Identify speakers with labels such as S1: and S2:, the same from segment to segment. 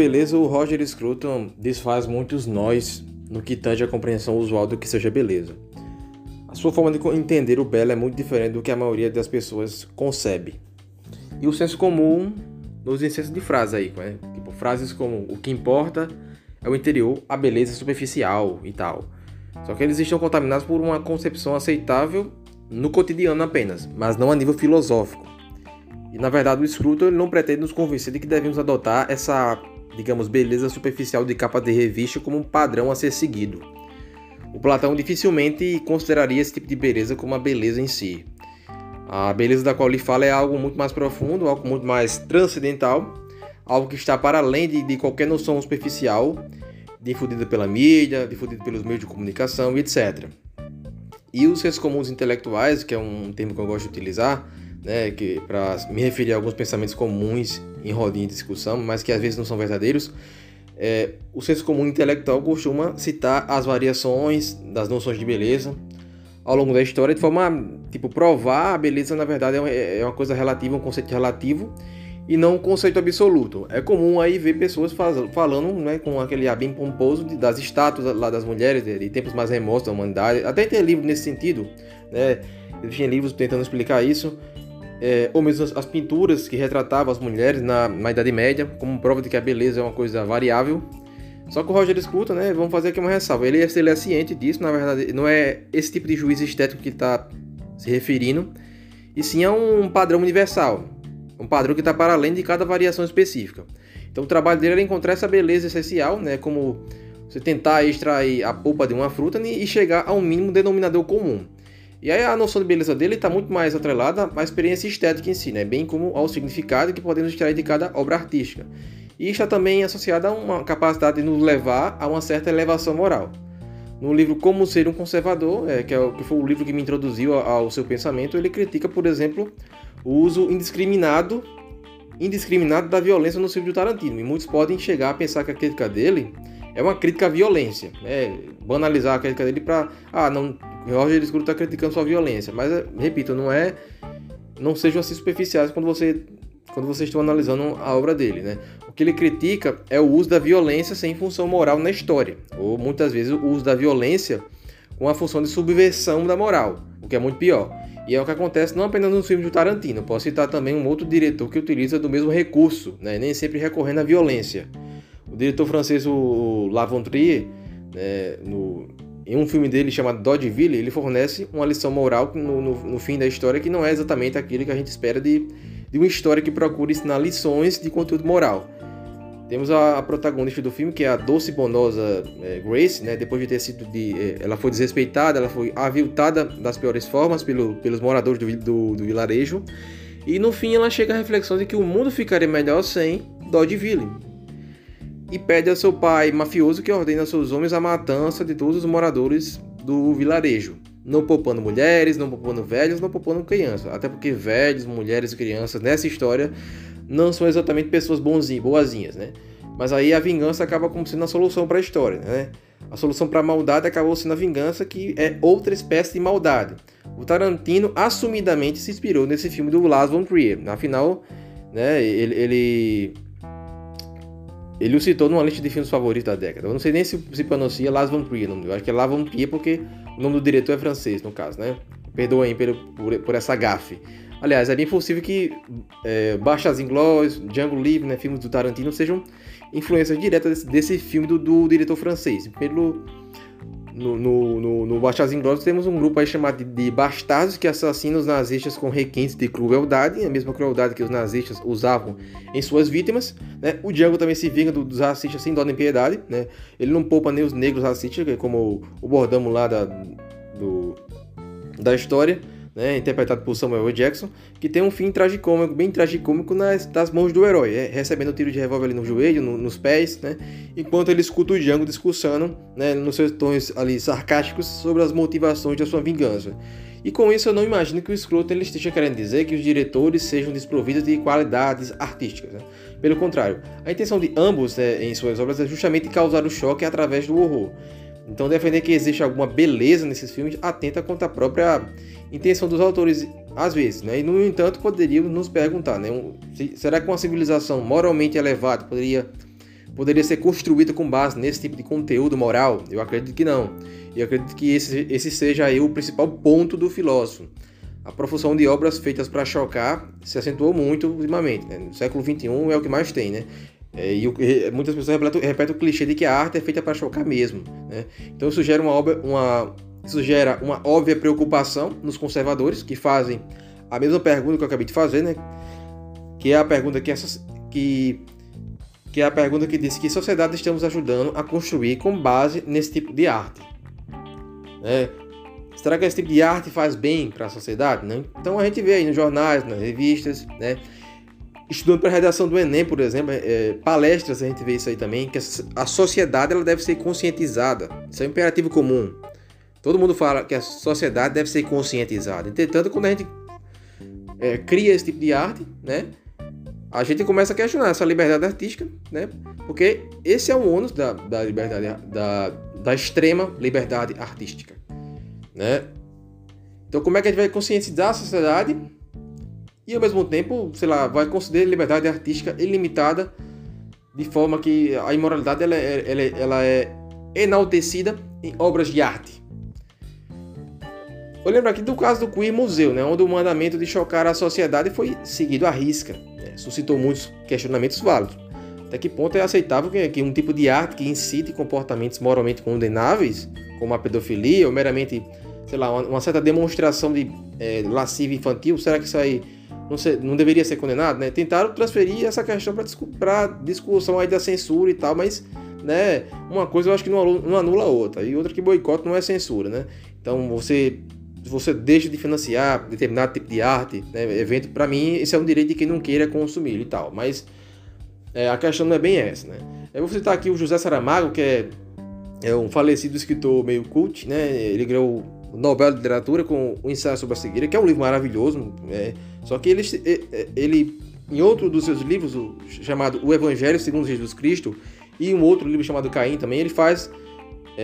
S1: Beleza, o Roger Scruton desfaz muitos nós no que tange a compreensão usual do que seja beleza. A sua forma de entender o belo é muito diferente do que a maioria das pessoas concebe. E o senso comum nos incensos de frases aí, né? tipo frases como o que importa é o interior, a beleza superficial e tal. Só que eles estão contaminados por uma concepção aceitável no cotidiano apenas, mas não a nível filosófico. E na verdade o Scruton não pretende nos convencer de que devemos adotar essa, digamos, beleza superficial de capa de revista como um padrão a ser seguido. O Platão dificilmente consideraria esse tipo de beleza como a beleza em si. A beleza da qual ele fala é algo muito mais profundo, algo muito mais transcendental, algo que está para além de, de qualquer noção superficial, difundida pela mídia, difundida pelos meios de comunicação etc. E os seres comuns intelectuais, que é um termo que eu gosto de utilizar, né, que para me referir a alguns pensamentos comuns em rodinha de discussão, mas que às vezes não são verdadeiros, é, o senso comum intelectual costuma citar as variações das noções de beleza ao longo da história de forma tipo provar a beleza na verdade é, é uma coisa relativa, um conceito relativo e não um conceito absoluto. É comum aí ver pessoas faz, falando né, com aquele ar bem pomposo de, das estátuas lá das mulheres de, de, tempos mais remotos da humanidade. Até tem livro nesse sentido, né? Existem livros tentando explicar isso é, ou mesmo as, as, pinturas que retratavam as mulheres na, na, Idade Média, como prova de que a beleza é uma coisa variável. Só que o Roger escuta, né? Vamos fazer aqui uma ressalva. Ele, é, ele é ciente disso, na verdade, não é esse tipo de juízo estético que está se referindo, e sim a um padrão universal, um padrão que está para além de cada variação específica. Então o trabalho dele é encontrar essa beleza essencial, né? Como você tentar extrair a polpa de uma fruta e chegar a um mínimo denominador comum. E aí a noção de beleza dele está muito mais atrelada à experiência estética em si, né? bem como ao significado que podemos extrair de cada obra artística. E está também associada a uma capacidade de nos levar a uma certa elevação moral. No livro Como Ser um Conservador, é, que, é que foi o livro que me introduziu ao, seu pensamento, ele critica, por exemplo, o uso indiscriminado, indiscriminado da violência no filme do Tarantino. E muitos podem chegar a pensar que a crítica dele é uma crítica à violência, né? banalizar a crítica dele para ah, não, Roger Scruton está criticando sua violência, mas repito, não é, não sejam assim superficiais quando você quando vocês estão analisando a obra dele, né? O que ele critica é o uso da violência sem função moral na história, ou muitas vezes o uso da violência com a função de subversão da moral, o que é muito pior. E é o que acontece não apenas nos filmes do Tarantino, posso citar também um outro diretor que utiliza do mesmo recurso, né? nem sempre recorrendo à violência. O diretor francês, o Lavontrier, né, no, em um filme dele chamado Dodgeville, ele fornece uma lição moral no, no, no, fim da história que não é exatamente aquilo que a gente espera de, de uma história que procura ensinar lições de conteúdo moral. Temos a, a protagonista do filme, que é a doce bonosa é, Grace, né? depois de ter sido de, é, ela foi desrespeitada, ela foi aviltada das piores formas pelo, pelos moradores do, do, do vilarejo. E no fim ela chega à reflexão de que o mundo ficaria melhor sem Dodgeville, e pede a seu pai mafioso que ordene a seus homens a matança de todos os moradores do vilarejo, não poupando mulheres, não poupando velhos, não poupando crianças, até porque velhos, mulheres e crianças nessa história não são exatamente pessoas bonzinhas, boazinhas, né? Mas aí a vingança acaba como sendo a solução para a história, né? A solução para a maldade acabou sendo a vingança, que é outra espécie de maldade. O Tarantino assumidamente se inspirou nesse filme do Lars von Trier. Afinal, né, ele, ele ele o citou numa lista de filmes favoritos da década. Eu não sei nem se se pronuncia Las Van Trier, eu acho que é Las Trier porque o nome do diretor é francês, no caso, né? Perdoem por, por, por essa gafe. Aliás, é bem possível que é, Baixas Inglórios, Django Livre, né, filmes do Tarantino, sejam influências diretas desse, desse filme do, do diretor francês. Pelo, no, no, no, no Bastardos Inglórios temos um grupo aí chamado de, bastardos que assassinam os nazistas com requintes de crueldade, a mesma crueldade que os nazistas usavam em suas vítimas. Né? O Django também se vinga dos racistas sem dó nem piedade. Né? Ele não poupa nem os negros racistas, como o bordamos lá da, do, da história né, interpretado por Samuel. Jackson, que tem um fim tragicômico, bem tragicômico nas, das mãos do herói, é, recebendo o um tiro de revólver ali no joelho, no, nos pés, né, enquanto ele escuta o Django discussando, né, nos seus tons ali sarcásticos sobre as motivações da sua vingança. E com isso eu não imagino que o Scruton ele esteja querendo dizer que os diretores sejam desprovidos de qualidades artísticas. Né? Pelo contrário, a intenção de ambos né, em suas obras é justamente causar o choque através do horror. Então defender que existe alguma beleza nesses filmes atenta contra a própria intenção dos autores às vezes, né? E no entanto poderíamos nos perguntar, né? Um, se, será que uma civilização moralmente elevada poderia poderia ser construída com base nesse tipo de conteúdo moral? Eu acredito que não. E acredito que esse, esse seja aí o principal ponto do filósofo. A profusão de obras feitas para chocar se acentuou muito ultimamente. Né? No século XXI é o que mais tem, né? É, e, e, muitas pessoas repetem, repetem, o clichê de que a arte é feita para chocar mesmo. Né? Então isso gera uma, uma, isso gera uma óbvia preocupação nos conservadores que fazem a mesma pergunta que eu acabei de fazer, né? Que é a pergunta que, essa, que, que é a pergunta que diz que sociedade estamos ajudando a construir com base nesse tipo de arte. Né? Será que esse tipo de arte faz bem para a sociedade? Né? Então a gente vê aí nos jornais, nas revistas, né? Estudando para a redação do Enem, por exemplo, é, palestras a gente vê isso aí também, que a sociedade ela deve ser conscientizada. Isso é um imperativo comum. Todo mundo fala que a sociedade deve ser conscientizada. Entretanto, quando a gente é, cria esse tipo de arte, né, a gente começa a questionar essa liberdade artística, né, porque esse é o ônus da, da liberdade, da, da extrema liberdade artística, né. Então, como é que a gente vai conscientizar a sociedade e ao mesmo tempo, sei lá, vai conceder liberdade artística ilimitada de forma que a imoralidade ela, é, ela, é, ela é enaltecida em obras de arte. Eu lembro aqui do caso do Queer Museu, né, onde o mandamento de chocar a sociedade foi seguido à risca. Né, suscitou muitos questionamentos válidos. Até que ponto é aceitável que, que um tipo de arte que incite comportamentos moralmente condenáveis, como a pedofilia, ou meramente, sei lá, uma, uma certa demonstração de é, infantil, será que isso aí não, ser, não deveria ser condenado, né? Tentaram transferir essa questão para discussão aí da censura e tal, mas né, uma coisa eu acho que não, anula a outra, e outra que boicote não é censura, né? Então você você deixa de financiar determinado tipo de arte, né, evento, para mim esse é um direito de quem não queira consumir e tal, mas é, a questão não é bem essa, né? Eu vou citar aqui o José Saramago, que é, é um falecido escritor meio cult, né? Ele ganhou o Nobel de Literatura com o Ensaio sobre a Cegueira, que é um livro maravilhoso, é, só que ele, ele, em outro dos seus livros, chamado O Evangelho segundo Jesus Cristo, e um outro livro chamado Caim também, ele faz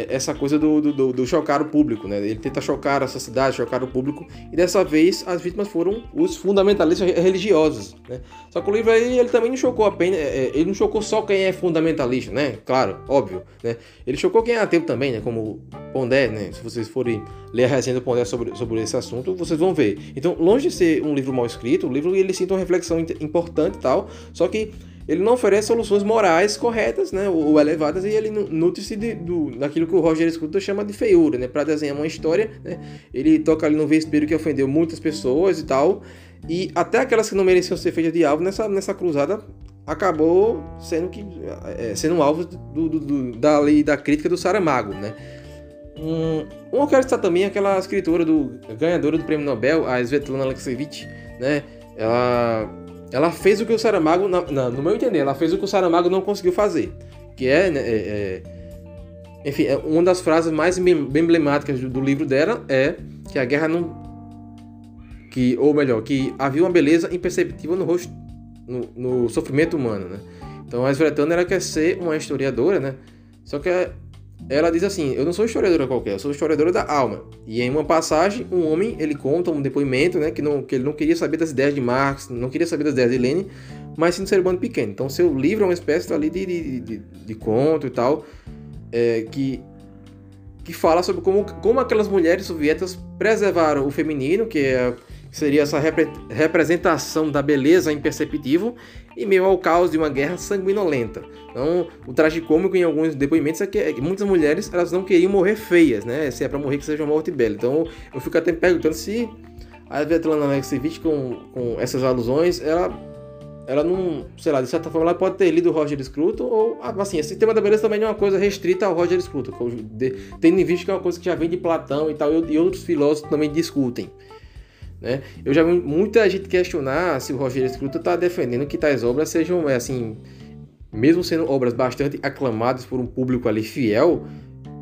S1: essa coisa do, do, do, chocar o público, né? Ele tenta chocar a sociedade, chocar o público, e dessa vez as vítimas foram os fundamentalistas religiosos, né? Só que o livro aí, ele também não chocou apenas, é, é, ele não chocou só quem é fundamentalista, né? Claro, óbvio, né? Ele chocou quem é ateu também, né? Como Pondé, né? Se vocês forem ler a resenha do Pondé sobre, sobre esse assunto, vocês vão ver. Então, longe de ser um livro mal escrito, o livro ele sinta uma reflexão importante e tal, só que ele não oferece soluções morais corretas, né, ou elevadas, e ele nutre-se daquilo que o Roger Scruton chama de feiura, né, para desenhar uma história, né, ele toca ali no vespeiro que ofendeu muitas pessoas e tal, e até aquelas que não mereciam ser feitas de alvo nessa, nessa cruzada acabou sendo que é, sendo alvo do, do, do, da lei da crítica do Saramago, né. Um, eu quero citar também aquela escritora do ganhadora do prêmio Nobel, a Svetlana Alexievich, né, ela ela fez o que o Saramago, no meu entender, ela fez o que o Saramago não conseguiu fazer. Que é, né, é, é enfim, é uma das frases mais emblemáticas do, do, livro dela é que a guerra não. Que, ou melhor, que havia uma beleza imperceptível no rosto, no, no sofrimento humano, né? Então a Svetlana ela quer ser uma historiadora, né? Só que ela diz assim: Eu não sou historiadora qualquer, eu sou historiadora da alma. E em uma passagem, um homem ele conta um depoimento, né, que, não, que ele não queria saber das ideias de Marx, não queria saber das ideias de Lenin, mas sim do ser humano pequeno. Então, seu livro é uma espécie ali de, de, de, de conto e tal, é, que, que fala sobre como, como aquelas mulheres soviéticas preservaram o feminino, que é seria essa repre representação da beleza imperceptível em meio ao caos de uma guerra sanguinolenta. Então, o tragicômico em alguns depoimentos é que, é muitas mulheres elas não queriam morrer feias, né? Se é para morrer que seja uma morte bela. Então, eu fico até perguntando se a Svetlana Alexievich com, com essas alusões, ela ela não, sei lá, de certa forma ela pode ter lido Roger Scruton ou, assim, esse tema da beleza também é uma coisa restrita ao Roger Scruton, tendo em vista que é uma coisa que já vem de Platão e tal, e outros filósofos também discutem. Né? Eu já vi muita gente questionar se o Rogério Scruton está defendendo que tais obras sejam, é, assim, mesmo sendo obras bastante aclamadas por um público ali fiel,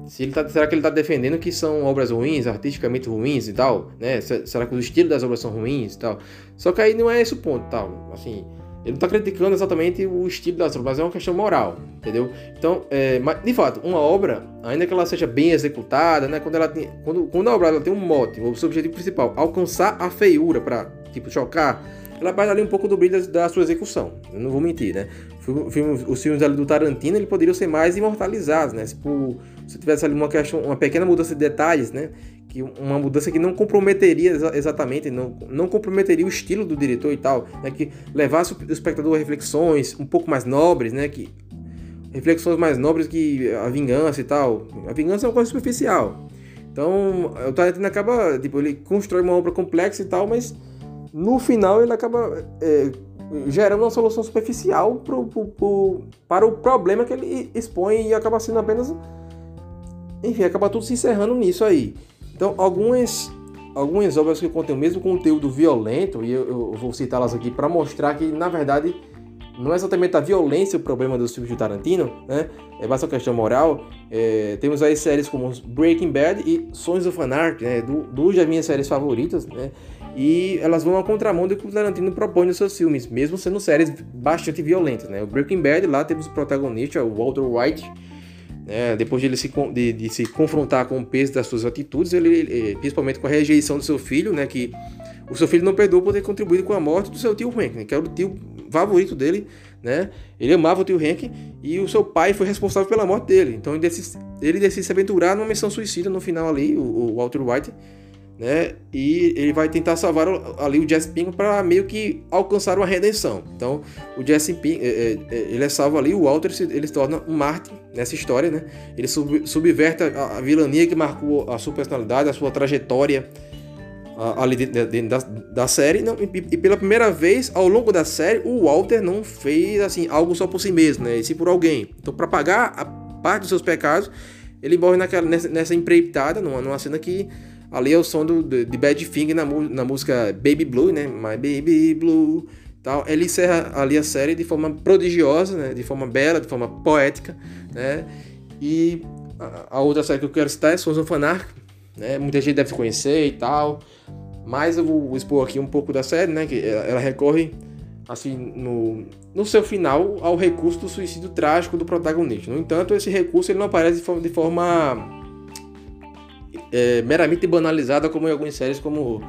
S1: se ele tá, será que ele está defendendo que são obras ruins, artisticamente ruins e tal? Né? Será que o estilo das obras são ruins e tal? Só que aí não é esse o ponto, tal. Assim, ele não está criticando exatamente o estilo das obras, mas é uma questão moral, entendeu? Então, é, mas, de fato, uma obra, ainda que ela seja bem executada, né, quando, ela tem, quando, quando a obra ela tem um mote, o seu objetivo principal, alcançar a feiura para tipo chocar, ela perde ali um pouco do brilho da, da sua execução. Eu não vou mentir, né? os filmes ali do Tarantino ele poderiam ser mais imortalizados, né? Tipo, se tivesse ali uma, questão, uma pequena mudança de detalhes, né? Que uma mudança que não comprometeria exatamente, não, não comprometeria o estilo do diretor e tal, né? Que levasse o espectador a reflexões um pouco mais nobres, né? Que reflexões mais nobres que a vingança e tal. A vingança é uma coisa superficial. Então, o Tarantino acaba, tipo, ele constrói uma obra complexa e tal, mas no final ele acaba é, gerando uma solução superficial pro, pro, pro, para o problema que ele expõe e acaba sendo apenas. Enfim, acaba tudo se encerrando nisso aí. Então, algumas, algumas obras que contêm o mesmo conteúdo violento, e eu, eu vou citá-las aqui para mostrar que, na verdade, não é exatamente a violência o problema dos filmes de Tarantino, né? É mais uma questão moral. É, temos aí séries como Breaking Bad e Sons of Anarchy, né? Du duas das minhas séries favoritas, né? E elas vão à contramão do que o Tarantino propõe nos seus filmes, mesmo sendo séries bastante violentas, né? O Breaking Bad, lá temos o protagonista, o Walter White, né? depois de ele se, de, de, se confrontar com o peso das suas atitudes, ele, ele, principalmente com a rejeição do seu filho, né? Que o seu filho não perdoou por ter contribuído com a morte do seu tio Hank, né? que era o tio favorito dele, né? Ele amava o tio Hank e o seu pai foi responsável pela morte dele. Então ele decide, ele decide se aventurar numa missão suicida no final ali, o, o Walter White, né? E ele vai tentar salvar ali o Jesse Pinkman para meio que alcançar uma redenção. Então, o Jesse Pinkman, é, é, é, ele é salvo ali, o Walter ele se torna um mártir nessa história, né? Ele sub, subverte a, vilania que marcou a sua personalidade, a sua trajetória ali dentro, da, da, série. Não, e, e, pela primeira vez, ao longo da série, o Walter não fez assim algo só por si mesmo, né? E sim por alguém. Então, para pagar a parte dos seus pecados, ele morre naquela, nessa, nessa empreitada, numa, numa cena que Ali é o som do, de, de Badfinger na, na música Baby Blue, né? My Baby Blue. Tal. Ele encerra ali a série de forma prodigiosa, né? de forma bela, de forma poética. Né? E a, a outra série que eu quero citar é Sons of Anarchy. Né? Muita gente deve conhecer e tal. Mas eu vou expor aqui um pouco da série, né? Que ela, ela recorre, assim, no, no seu final, ao recurso do suicídio trágico do protagonista. No entanto, esse recurso ele não aparece de forma, de forma é, meramente banalizada como em algumas séries como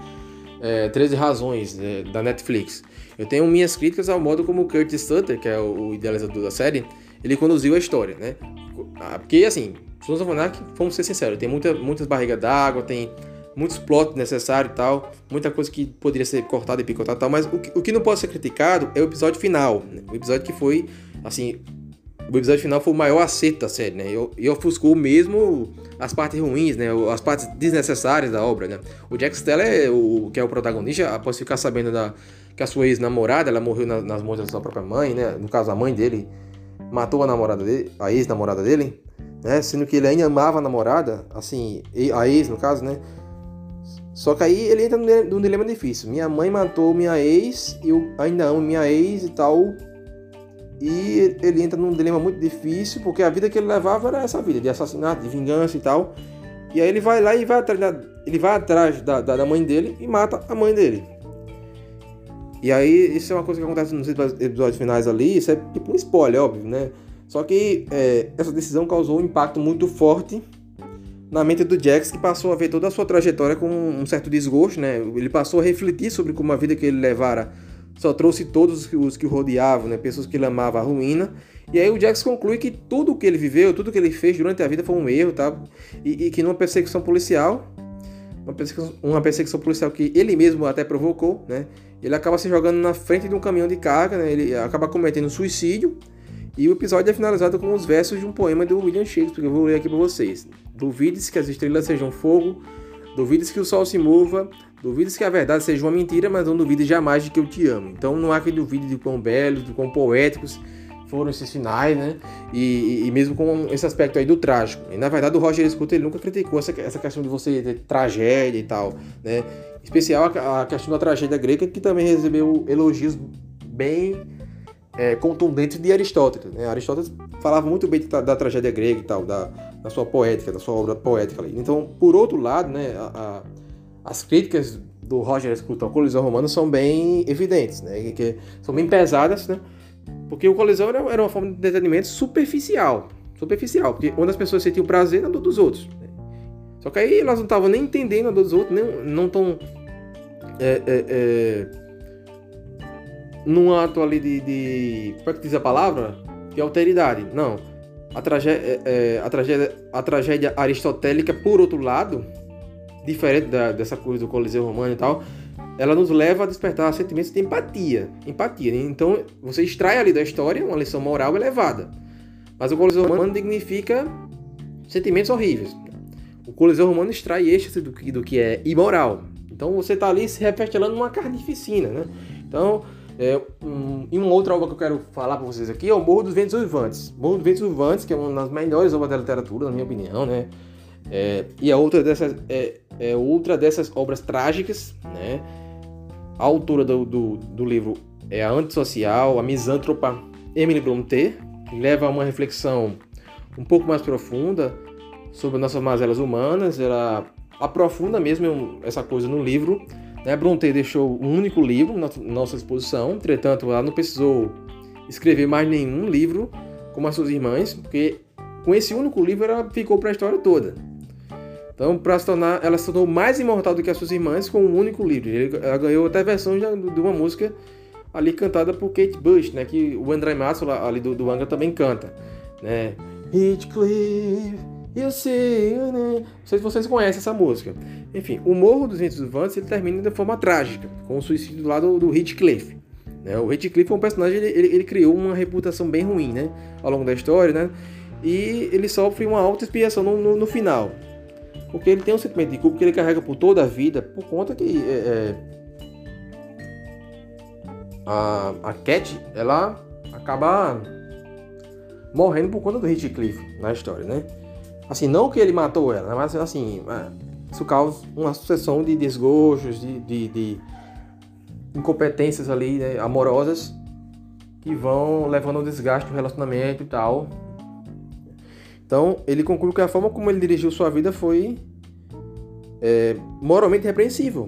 S1: é, 13 Razões é, da Netflix. Eu tenho minhas críticas ao modo como o Curtis Sutter, que é o, o idealizador da série, ele conduziu a história, né? Ah, porque, assim, Sons of Anarchy, vamos ser sinceros, tem muita, muitas barrigas d'água, tem muitos plots necessários e tal, muita coisa que poderia ser cortada e picotada e tal, mas o que, o que não pode ser criticado é o episódio final, né? o episódio que foi, assim, o episódio final foi o maior acerto da série, né? E, ofuscou mesmo as partes ruins, né? As partes desnecessárias da obra, né? O Jack Steller, o, que é o protagonista, após ficar sabendo da, que a sua ex-namorada, ela morreu na, nas mãos da sua própria mãe, né? No caso, a mãe dele matou a namorada dele, a ex-namorada dele, né? Sendo que ele ainda amava a namorada, assim, a ex, no caso, né? Só que aí ele entra num dilema difícil. Minha mãe matou minha ex, eu ainda amo minha ex e tal e ele entra num dilema muito difícil, porque a vida que ele levava era essa vida de assassinato, de vingança e tal. E aí ele vai lá e vai atrás, da, ele vai atrás da, da, da mãe dele e mata a mãe dele. E aí, isso é uma coisa que acontece nos episódios finais ali, isso é tipo um spoiler, óbvio, né? Só que é, essa decisão causou um impacto muito forte na mente do Jax, que passou a ver toda a sua trajetória com um certo desgosto, né? Ele passou a refletir sobre como a vida que ele levara só trouxe todos os que o rodeavam, né? pessoas que ele amava a ruína. E aí o Jax conclui que tudo o que ele viveu, tudo que ele fez durante a vida foi um erro, tá? E, e que numa perseguição policial, uma perseguição, uma perseguição, policial que ele mesmo até provocou, né? Ele acaba se jogando na frente de um caminhão de carga, né? Ele acaba cometendo suicídio. E o episódio é finalizado com os versos de um poema do William Shakespeare, que eu vou ler aqui para vocês. Duvide-se que as estrelas sejam fogo, duvide-se que o sol se mova, Duvides que a verdade seja uma mentira, mas não duvides jamais de que eu te amo. Então não há quem duvide de quão belos, de quão poéticos foram esses finais, né? E, e, mesmo com esse aspecto aí do trágico. E na verdade o Roger Scruton ele nunca criticou essa, essa questão de você ter tragédia e tal, né? Em especial a, a questão da tragédia grega, que também recebeu elogios bem é, contundentes de Aristóteles. Né? Aristóteles falava muito bem da, da tragédia grega e tal, da, da, sua poética, da sua obra poética. Ali. Então, por outro lado, né, a, a as críticas do Roger Scruton ao Colisão Romano são bem evidentes, né? Que são bem pesadas, né? Porque o Colisão era, era uma forma de entretenimento superficial. Superficial, porque onde as pessoas sentiam prazer na dor dos outros. Né? Só que aí elas não estavam nem entendendo a dor dos outros, nem, não estão. É, é, é, num ato ali de, de. Como é que diz a palavra? De alteridade. Não. A é, é, a, a tragédia aristotélica, por outro lado, diferente da, dessa coisa do Coliseu Romano e tal, ela nos leva a despertar sentimentos de empatia. Empatia. Né? Então, você extrai ali da história uma lição moral elevada. Mas o Coliseu Romano dignifica sentimentos horríveis. O Coliseu Romano extrai êxtase do que, do que é imoral. Então, você está ali se refestelando numa carnificina, né? Então, é, um, e uma outra obra que eu quero falar para vocês aqui é o Morro dos Ventos Uivantes. Morro dos Ventos Uivantes, que é uma das melhores obras da literatura, na minha opinião, né? É, e a outra dessas é, é outra dessas obras trágicas, né? A autora do, do, do livro é a antissocial, a misântropa Emily Brontë, que leva a uma reflexão um pouco mais profunda sobre nossas mazelas humanas. Ela aprofunda mesmo essa coisa no livro. Né? Brontë deixou um único livro na nossa exposição, entretanto, ela não precisou escrever mais nenhum livro como as suas irmãs, porque com esse único livro ela ficou para a história toda. Então, para se tornar, ela se tornou mais imortal do que as suas irmãs com um único livro. Ela ganhou até versão de uma música ali cantada por Kate Bush, né? Que o André Masso ali do, do Anga também canta, né? Heathcliff, you see, né? Não sei se vocês conhecem essa música. Enfim, o Morro dos Ventos Vantes ele termina de forma trágica, com o suicídio lá do, do Heathcliff. Né? O Heathcliff é um personagem, ele, ele, ele criou uma reputação bem ruim, né? Ao longo da história, né? E ele sofre uma alta expiação no, no, no final. Porque ele tem um sentimento de culpa que ele carrega por toda a vida, por conta que é, é, a, a Cat, ela acaba morrendo por conta do Heathcliff na história, né? Assim, não que ele matou ela, né? mas assim, é, isso causa uma sucessão de desgostos, de, de, de incompetências ali né, amorosas que vão levando ao desgaste do relacionamento e tal. Então, ele conclui que a forma como ele dirigiu sua vida foi é, moralmente repreensível.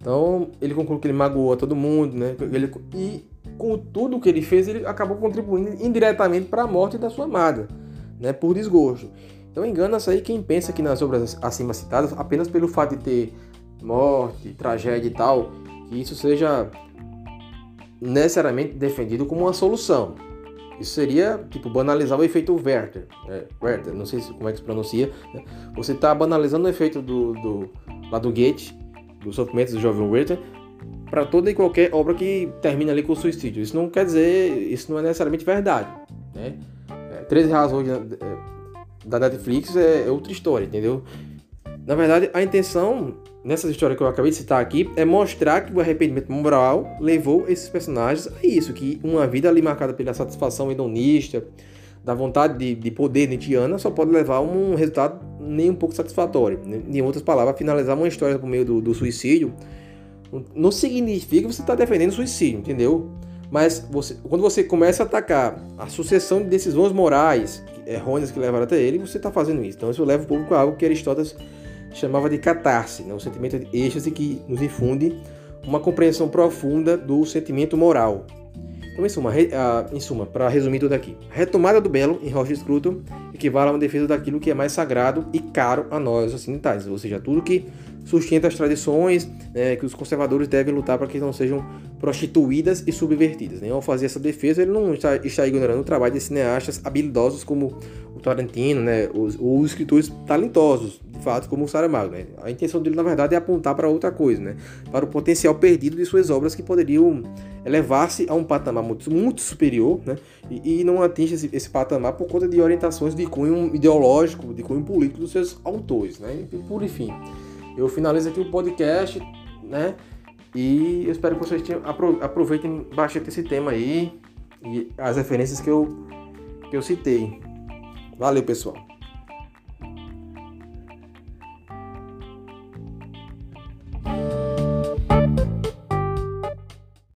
S1: Então, ele conclui que ele magoou a todo mundo, né? Ele, e com tudo que ele fez, ele acabou contribuindo indiretamente para a morte da sua amada, né? Por desgosto. Então, engana-se aí quem pensa que nas obras acima citadas, apenas pelo fato de ter morte, tragédia e tal, que isso seja necessariamente defendido como uma solução. Isso seria, tipo, banalizar o efeito Werther. Né? Werther, não sei como é que se pronuncia. Né? Você está banalizando o efeito do, do, lá do Goethe, dos sofrimentos do jovem Werther, para toda e qualquer obra que termine ali com suicídio. Isso não quer dizer, isso não é necessariamente verdade. Né? É, 13 razões da Netflix é, é outra história, entendeu? Na verdade, a intenção nessa história que eu acabei de citar aqui é mostrar que o arrependimento moral levou esses personagens a isso, que uma vida ali marcada pela satisfação hedonista, da vontade de, de poder nietzschiana, só pode levar a um resultado nem um pouco satisfatório. Em outras palavras, finalizar uma história por meio do, do suicídio não significa que você está defendendo o suicídio, entendeu? Mas você, quando você começa a atacar a sucessão de decisões morais errôneas que levaram até ele, você está fazendo isso. Então isso leva o público a algo que Aristóteles chamava de catarse, né? um sentimento de êxtase que nos infunde uma compreensão profunda do sentimento moral. Então, em suma, suma para resumir tudo aqui, a retomada do belo em Roger Scruton equivale a uma defesa daquilo que é mais sagrado e caro a nós ocidentais, ou seja, tudo que sustenta as tradições, né, que os conservadores devem lutar para que não sejam prostituídas e subvertidas. Né? Ao fazer essa defesa, ele não está, está ignorando o trabalho de cineastas habilidosos como o Tarantino, né, os, os escritores talentosos, fato, como o Saramago. Né? A intenção dele, na verdade, é apontar para outra coisa, né? para o potencial perdido de suas obras que poderiam elevar-se a um patamar muito, muito superior né? e, e não atinge esse, esse, patamar por conta de orientações de cunho ideológico, de cunho político dos seus autores. Né? E, por enfim, eu finalizo aqui o podcast, né? E eu espero que vocês aproveitem bastante esse tema aí e as referências que eu, que eu citei. Valeu, pessoal.